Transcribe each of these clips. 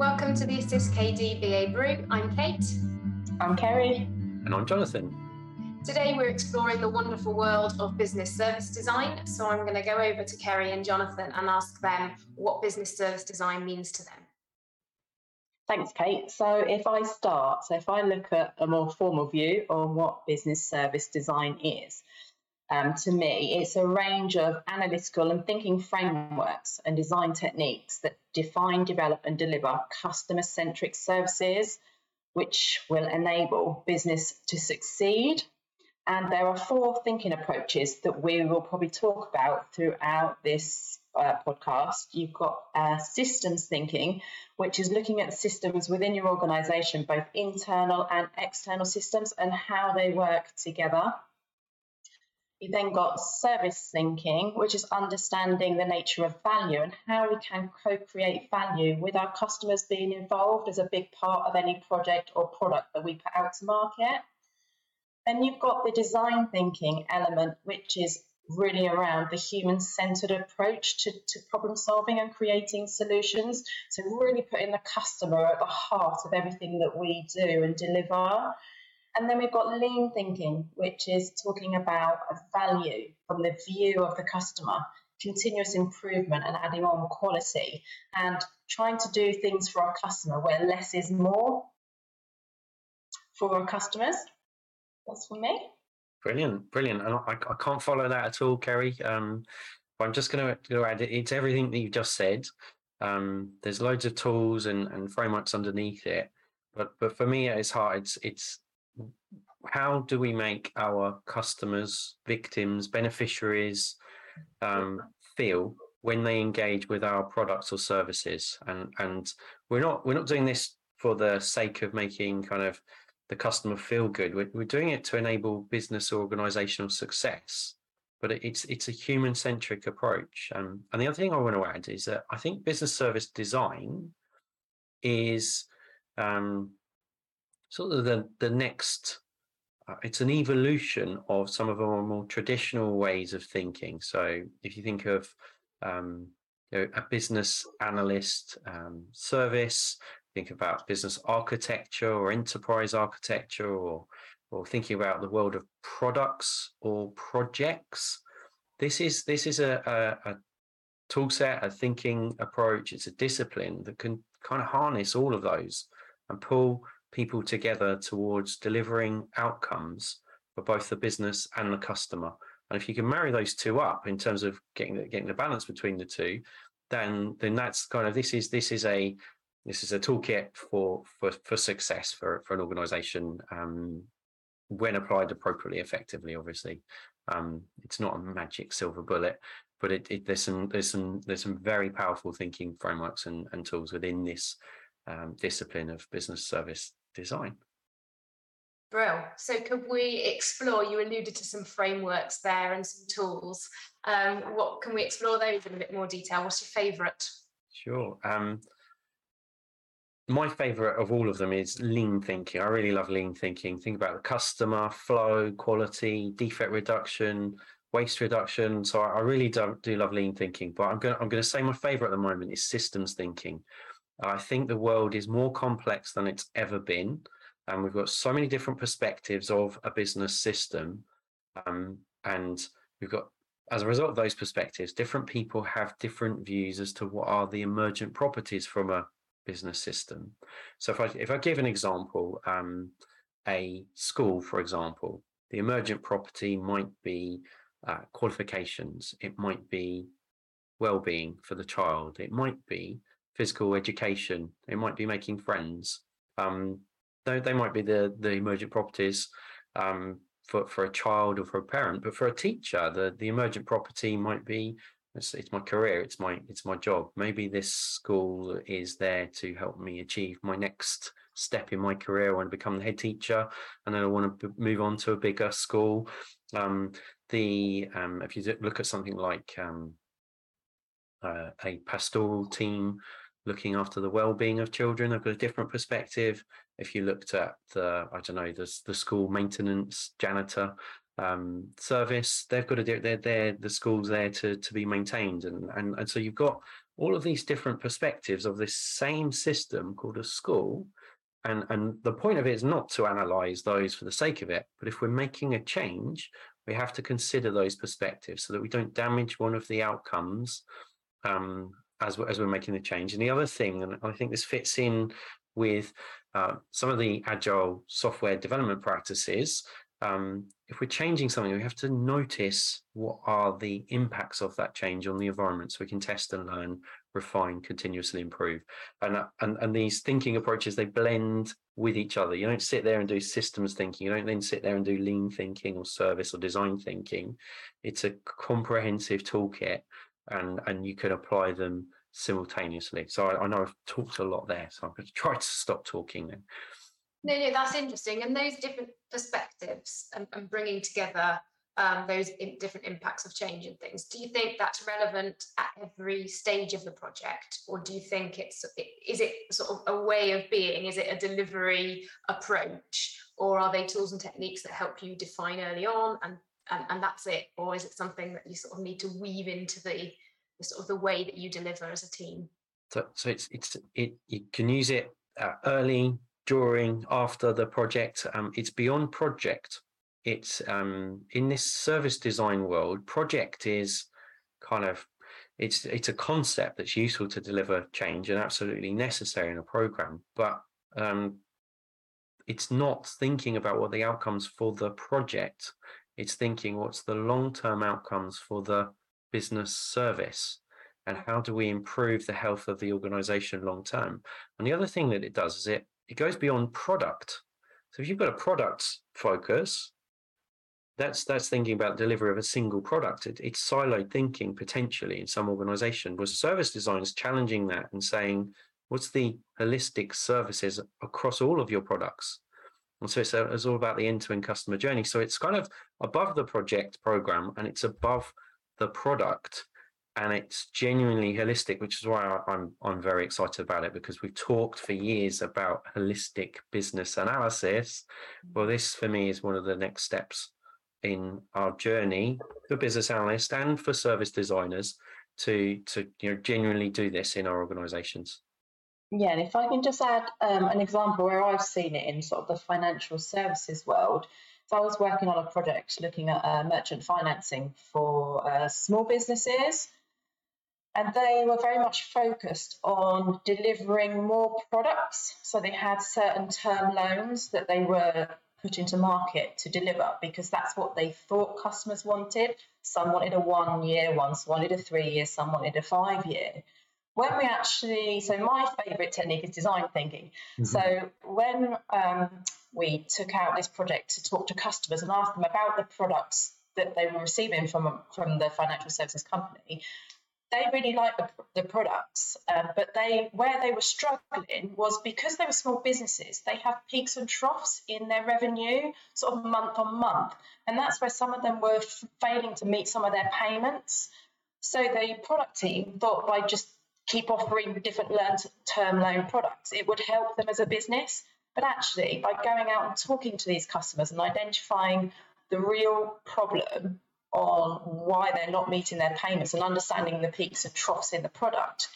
Welcome to the Assist KD BA Brew. I'm Kate. I'm Kerry. And I'm Jonathan. Today we're exploring the wonderful world of business service design. So I'm going to go over to Kerry and Jonathan and ask them what business service design means to them. Thanks, Kate. So if I start, so if I look at a more formal view on what business service design is, um, to me, it's a range of analytical and thinking frameworks and design techniques that define, develop, and deliver customer centric services which will enable business to succeed. And there are four thinking approaches that we will probably talk about throughout this uh, podcast. You've got uh, systems thinking, which is looking at systems within your organization, both internal and external systems, and how they work together. You then got service thinking, which is understanding the nature of value and how we can co create value with our customers being involved as a big part of any project or product that we put out to market. Then you've got the design thinking element, which is really around the human centered approach to, to problem solving and creating solutions. So, really putting the customer at the heart of everything that we do and deliver. And then we've got lean thinking, which is talking about value from the view of the customer, continuous improvement and adding on quality, and trying to do things for our customer where less is more for our customers. That's for me. Brilliant, brilliant. And I, I can't follow that at all, Kerry. Um, I'm just going to add it. It's everything that you've just said. Um, there's loads of tools and, and frameworks underneath it. But but for me, at its heart, it's it's how do we make our customers, victims, beneficiaries um, feel when they engage with our products or services? And and we're not we're not doing this for the sake of making kind of the customer feel good. We're, we're doing it to enable business or organizational success. But it's it's a human centric approach. Um, and the other thing I want to add is that I think business service design is um, sort of the the next uh, it's an evolution of some of our more traditional ways of thinking. So if you think of um, you know, a business analyst um, service think about business architecture or enterprise architecture or or thinking about the world of products or projects this is this is a, a, a tool set a thinking approach. It's a discipline that can kind of harness all of those and pull people together towards delivering outcomes for both the business and the customer. And if you can marry those two up in terms of getting the, getting the balance between the two, then then that's kind of this is this is a this is a toolkit for for for success for for an organization um, when applied appropriately, effectively. Obviously, um, it's not a magic silver bullet, but it, it, there's some there's some there's some very powerful thinking frameworks and, and tools within this um, discipline of business service design. Brill. So, could we explore? You alluded to some frameworks there and some tools. Um, what can we explore those in a bit more detail? What's your favourite? Sure. Um, my favorite of all of them is lean thinking. I really love lean thinking. Think about the customer flow, quality, defect reduction, waste reduction. So I really do, do love lean thinking. But I'm going I'm going to say my favorite at the moment is systems thinking. I think the world is more complex than it's ever been. And we've got so many different perspectives of a business system. Um, and we've got, as a result of those perspectives, different people have different views as to what are the emergent properties from a business system. So if I, if I give an example, um, a school, for example, the emergent property might be uh, qualifications, it might be well-being for the child, it might be physical education. It might be making friends. Um, they, they might be the the emergent properties um, for for a child or for a parent, but for a teacher, the the emergent property might be it's, it's my career, it's my it's my job. Maybe this school is there to help me achieve my next step in my career. I want to become the head teacher, and then I want to move on to a bigger school. Um, the um, if you look at something like um, uh, a pastoral team looking after the well-being of children. I've got a different perspective. If you looked at the, I don't know, the, the school maintenance janitor um, service, they've got to do they're, they're the school's there to to be maintained, and and and so you've got all of these different perspectives of this same system called a school. And, and the point of it is not to analyze those for the sake of it, but if we're making a change, we have to consider those perspectives so that we don't damage one of the outcomes um, as, as we're making the change. And the other thing, and I think this fits in with uh, some of the agile software development practices, um, if we're changing something, we have to notice what are the impacts of that change on the environment so we can test and learn, refine, continuously improve. And, uh, and, and these thinking approaches, they blend with each other. You don't sit there and do systems thinking. You don't then sit there and do lean thinking or service or design thinking. It's a comprehensive toolkit and, and you can apply them simultaneously. So I, I know I've talked a lot there, so I'm going to try to stop talking then. No, no, that's interesting. And those different perspectives and, and bringing together um, those different impacts of change and things. Do you think that's relevant at every stage of the project, or do you think it's is it sort of a way of being? Is it a delivery approach, or are they tools and techniques that help you define early on and and, and that's it, or is it something that you sort of need to weave into the, the sort of the way that you deliver as a team? So, so it's it's it you can use it uh, early during, after the project. Um, it's beyond project. It's um, in this service design world. Project is kind of it's it's a concept that's useful to deliver change and absolutely necessary in a program, but um, it's not thinking about what the outcomes for the project. It's thinking what's the long term outcomes for the business service and how do we improve the health of the organization long term. And the other thing that it does is it it goes beyond product. So if you've got a product focus, that's that's thinking about delivery of a single product. It, it's siloed thinking potentially in some organization. Was service design is challenging that and saying, what's the holistic services across all of your products? And so it's, a, it's all about the end-to-end customer journey. So it's kind of above the project program and it's above the product and it's genuinely holistic, which is why I'm I'm very excited about it because we've talked for years about holistic business analysis. Mm-hmm. Well, this for me is one of the next steps in our journey for business analysts and for service designers to to you know genuinely do this in our organizations. Yeah, and if I can just add um, an example where I've seen it in sort of the financial services world. So I was working on a project looking at uh, merchant financing for uh, small businesses and they were very much focused on delivering more products. So they had certain term loans that they were put into market to deliver because that's what they thought customers wanted. Some wanted a one year, one some wanted a three year, some wanted a five year. When we actually, so my favourite technique is design thinking. Mm-hmm. So when um, we took out this project to talk to customers and ask them about the products that they were receiving from from the financial services company, they really liked the, the products, um, but they where they were struggling was because they were small businesses. They have peaks and troughs in their revenue, sort of month on month, and that's where some of them were f- failing to meet some of their payments. So the product team thought by just keep offering different term loan products, it would help them as a business. But actually, by going out and talking to these customers and identifying the real problem on why they're not meeting their payments and understanding the peaks and troughs in the product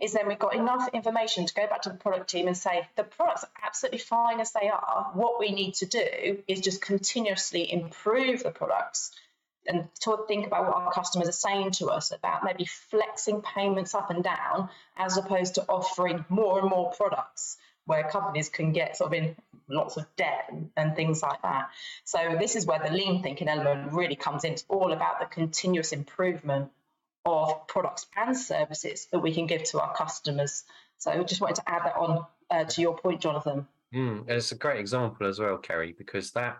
is then we've got enough information to go back to the product team and say the products are absolutely fine as they are. What we need to do is just continuously improve the products and to think about what our customers are saying to us about maybe flexing payments up and down as opposed to offering more and more products where companies can get sort of in lots of debt and, and, things like that. So this is where the lean thinking element really comes in. It's all about the continuous improvement of products and services that we can give to our customers. So I just wanted to add that on uh, to your point, Jonathan. Mm, it's a great example as well, Kerry, because that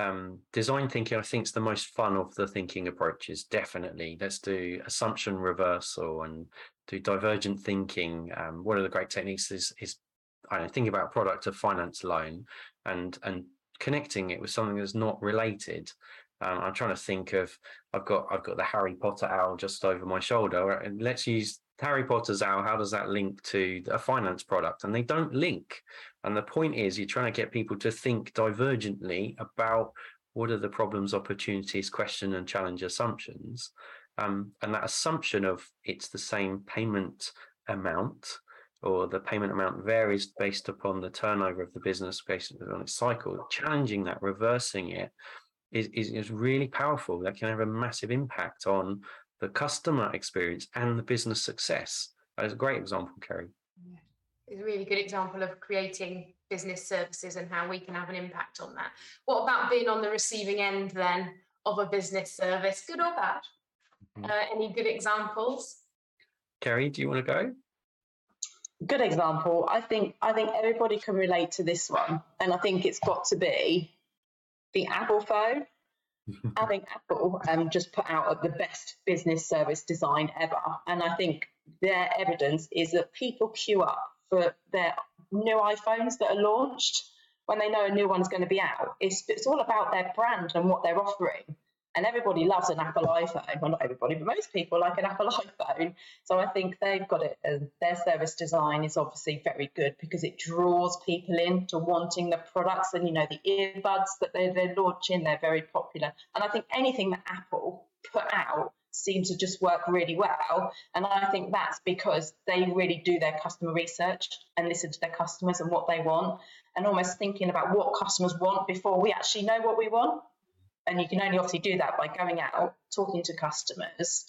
um, design thinking, I think, is the most fun of the thinking approaches. Definitely, let's do assumption reversal and do divergent thinking. Um, one of the great techniques is is I don't know, thinking about product, of finance loan, and and connecting it with something that's not related. Um, I'm trying to think of I've got I've got the Harry Potter owl just over my shoulder, and let's use Harry Potter's owl. How does that link to a finance product? And they don't link. And the point is, you're trying to get people to think divergently about what are the problems, opportunities, question and challenge assumptions. Um, and that assumption of it's the same payment amount or the payment amount varies based upon the turnover of the business based on its cycle, challenging that, reversing it is, is, is really powerful. That can have a massive impact on the customer experience and the business success. That is a great example, Kerry. Yeah. It's a really good example of creating business services and how we can have an impact on that. What about being on the receiving end then of a business service, good or bad? Mm-hmm. Uh, any good examples? Kerry, do you want to go? Good example. I think I think everybody can relate to this one, and I think it's got to be the Apple phone. I think Apple um, just put out the best business service design ever, and I think their evidence is that people queue up for their new iPhones that are launched when they know a new one's going to be out. It's, it's all about their brand and what they're offering. And everybody loves an Apple iPhone. Well, not everybody, but most people like an Apple iPhone. So I think they've got it. And their service design is obviously very good because it draws people into wanting the products. And, you know, the earbuds that they're, they're launching, they're very popular. And I think anything that Apple put out seem to just work really well. And I think that's because they really do their customer research and listen to their customers and what they want, and almost thinking about what customers want before we actually know what we want. And you can only obviously do that by going out, talking to customers,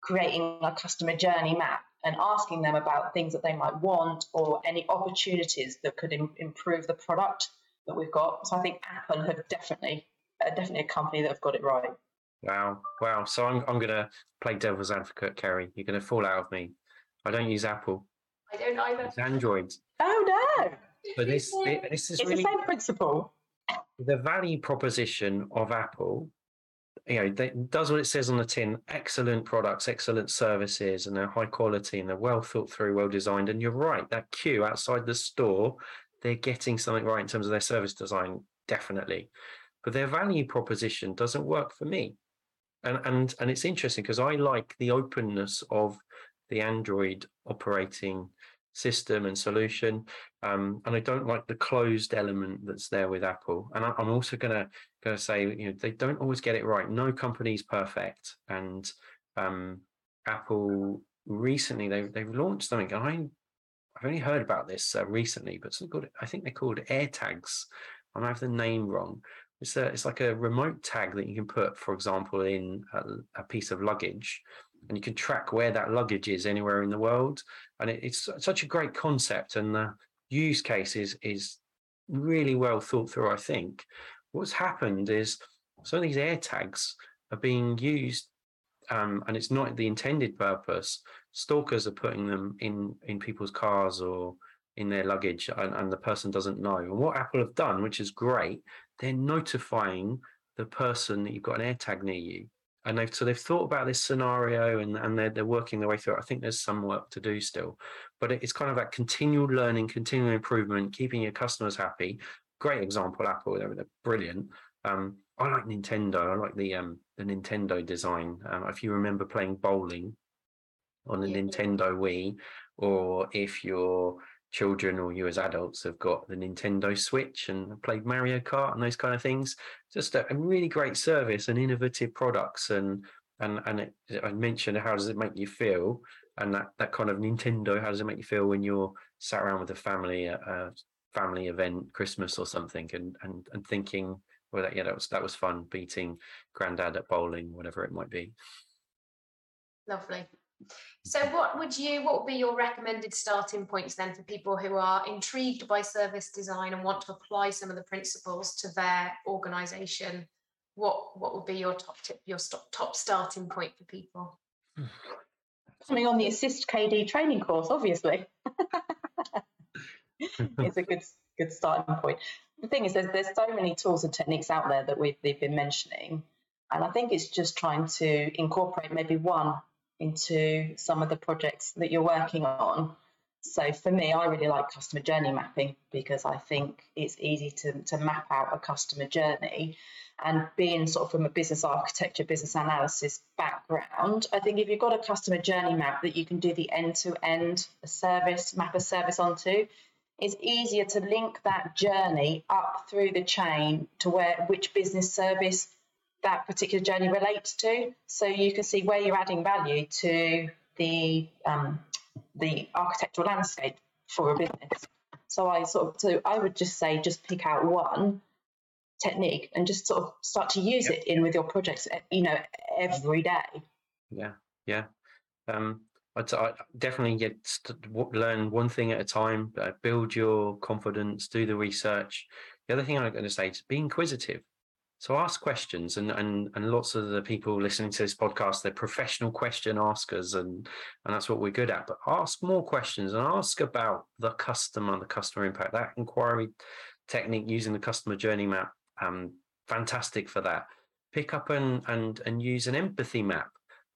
creating a customer journey map, and asking them about things that they might want or any opportunities that could Im- improve the product that we've got. So I think Apple have definitely, uh, definitely a company that have got it right. Wow, wow. So I'm I'm gonna play devil's advocate, Kerry. You're gonna fall out of me. I don't use Apple. I don't either. It's Android. Oh no! But this this is it's really the same principle. The value proposition of Apple, you know, does what it says on the tin. Excellent products, excellent services, and they're high quality and they're well thought through, well designed. And you're right, that queue outside the store, they're getting something right in terms of their service design, definitely. But their value proposition doesn't work for me and and and it's interesting because I like the openness of the Android operating system and solution, um, and I don't like the closed element that's there with Apple. And I, am also gonna gonna say, you know, they don't always get it right. No company is perfect, and um, Apple recently they've they've launched something. I I've only heard about this uh, recently, but something called I think they're called AirTags. I might have the name wrong, it's a, it's like a remote tag that you can put, for example, in a, a piece of luggage, and you can track where that luggage is anywhere in the world. And it, it's such a great concept, and the use case is is really well thought through. I think what's happened is some of these air tags are being used, um, and it's not the intended purpose. Stalkers are putting them in in people's cars or in their luggage and, and, the person doesn't know. And what Apple have done, which is great, they're notifying the person that you've got an AirTag near you. And they've so they've thought about this scenario and, and they're they're working their way through it. I think there's some work to do still. But it's kind of that continual learning, continual improvement, keeping your customers happy. Great example, Apple, they're, they're brilliant. Um, I like Nintendo. I like the um, the Nintendo design. Um, if you remember playing bowling on the yeah. Nintendo Wii, or if you're children or you as adults have got the Nintendo Switch and played Mario Kart and those kind of things. Just a, a really great service and innovative products and and and it, I mentioned how does it make you feel and that that kind of Nintendo how does it make you feel when you're sat around with a family at a family event Christmas or something and and and thinking well that yeah that was that was fun beating granddad at bowling whatever it might be. Lovely. So what would you, what would be your recommended starting points then for people who are intrigued by service design and want to apply some of the principles to their organization? What, what would be your top tip, your stop, top starting point for people? Coming on the Assist KD training course, obviously. it's a good good starting point. The thing is, there's, there's so many tools and techniques out there that we've, we've been mentioning. And I think it's just trying to incorporate maybe one into some of the projects that you're working on. So for me, I really like customer journey mapping because I think it's easy to, to map out a customer journey. And being sort of from a business architecture, business analysis background, I think if you've got a customer journey map that you can do the end to end service, map a service onto, it's easier to link that journey up through the chain to where which business service that particular journey relates to. So you can see where you're adding value to the um, the architectural landscape for a business. So I sort of so I would just say just pick out one technique and just sort of start to use it in with your projects. You know, every day. Yeah, yeah. Um, I'd, i definitely get to learn one thing at a time. Build your confidence. Do the research. The other thing I'm going to say is be inquisitive. So ask questions, and and and lots of the people listening to this podcast, they're professional question askers, and and that's what we're good at. But ask more questions and ask about the customer, the customer impact. That inquiry technique using the customer journey map, um, fantastic for that. Pick up and and and use an empathy map.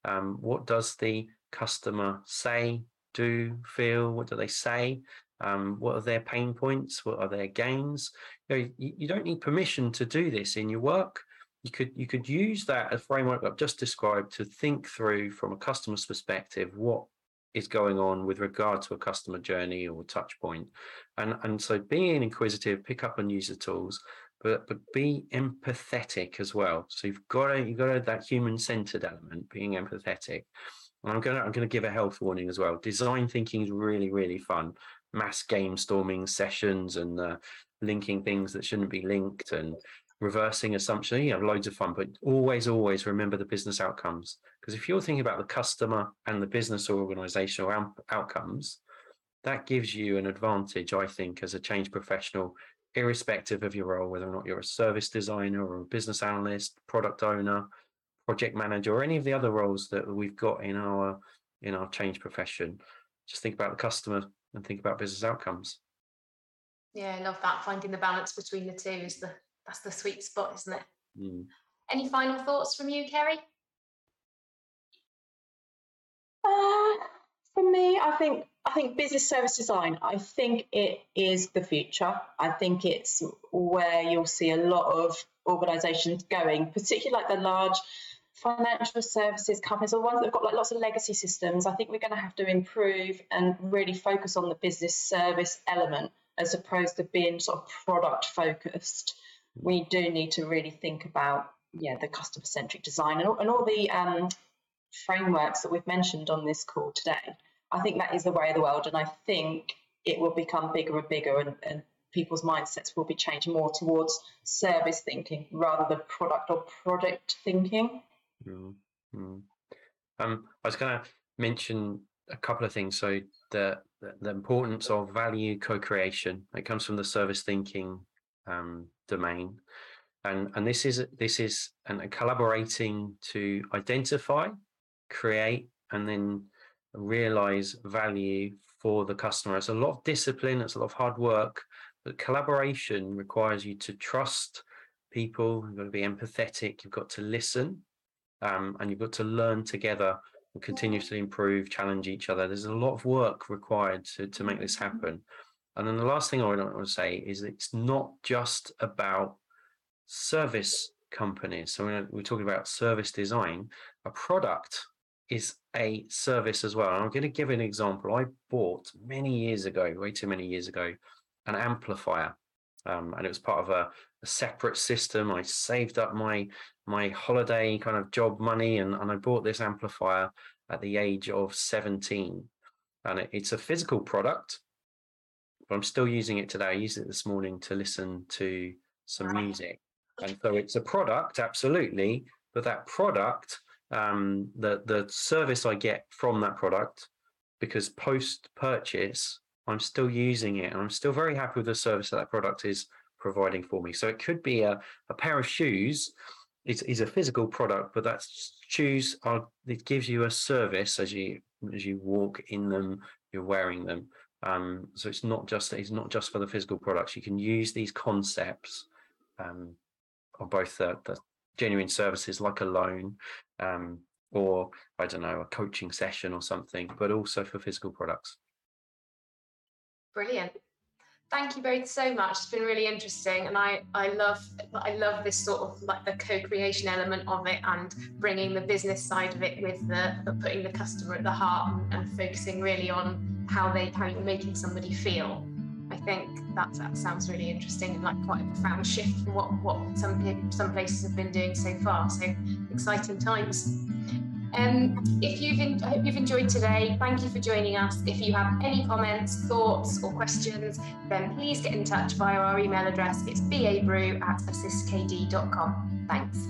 Um, what does the customer say, do, feel? What do they say? Um, what are their pain points? What are their gains? You, know, you, you, don't need permission to do this in your work. You could you could use that framework I've just described to think through from a customer's perspective what is going on with regard to a customer journey or touch point. And and so being inquisitive, pick up and use the tools, but but be empathetic as well. So you've got to you've got to that human centered element, being empathetic. And I'm gonna I'm gonna give a health warning as well. Design thinking is really really fun. Mass game storming sessions and uh, linking things that shouldn't be linked and reversing assumptions. You have loads of fun, but always always remember the business outcomes. Because if you're thinking about the customer and the business or organizational out- outcomes, that gives you an advantage, I think, as a change professional, irrespective of your role, whether or not you're a service designer or a business analyst, product owner, project manager, or any of the other roles that we've got in our in our change profession. Just think about the customer and think about business outcomes. Yeah, I love that. Finding the balance between the two is the that's the sweet spot, isn't it? Mm. Any final thoughts from you, Kerry? Uh, for me, I think I think business service design. I think it is the future. I think it's where you'll see a lot of organisations going, particularly like the large financial services companies or ones that have got like lots of legacy systems, I think we're going to have to improve and really focus on the business service element as opposed to being sort of product focused. We do need to really think about yeah the customer centric design and all, and all the um, frameworks that we've mentioned on this call today. I think that is the way of the world, and I think it will become bigger and bigger, and, and people's mindsets will be changing more towards service thinking rather than product or project thinking. Mm-hmm. Um, I was going to mention a couple of things. So the the importance of value co-creation it comes from the service thinking um, domain, and and this is this is and collaborating to identify, create, and then realize value for the customer. It's a lot of discipline. It's a lot of hard work, but collaboration requires you to trust people. You've got to be empathetic. You've got to listen um, and you've got to learn together and continuously improve, challenge each other. There's a lot of work required to, to make this mm-hmm. happen. And then the last thing I want to say is it's not just about service companies. So we're, we're talking about service design. A product is a service as well. And I'm going to give an example. I bought many years ago, way too many years ago, an amplifier. Um, and it was part of a, a, separate system. I saved up my my holiday kind of job money and, and I bought this amplifier at the age of 17. And it, it's a physical product, but I'm still using it today. I used it this morning to listen to some music. And so it's a product, absolutely, but that product, um, the the service I get from that product, because post purchase, I'm still using it and I'm still very happy with the service that that product is providing for me. So it could be a, a pair of shoes is, is a physical product, but that's shoes are it gives you a service as you as you walk in them, you're wearing them. Um, so it's not just it's not just for the physical products. You can use these concepts um, of both the, the genuine services like a loan um, or I don't know a coaching session or something, but also for physical products. Brilliant thank you both so much. It's been really interesting, and I I love I love this sort of like the co-creation element of it and bringing the business side of it with the, the putting the customer at the heart and, and, focusing really on how they how you're making somebody feel. I think that, that sounds really interesting and like quite a profound shift from what, what some some places have been doing so far. So exciting times. Um, if you've I hope you've enjoyed today. Thank you for joining us. If you have any comments, thoughts, or questions, then please get in touch via our email address. It's babrew at assistkd.com. Thanks.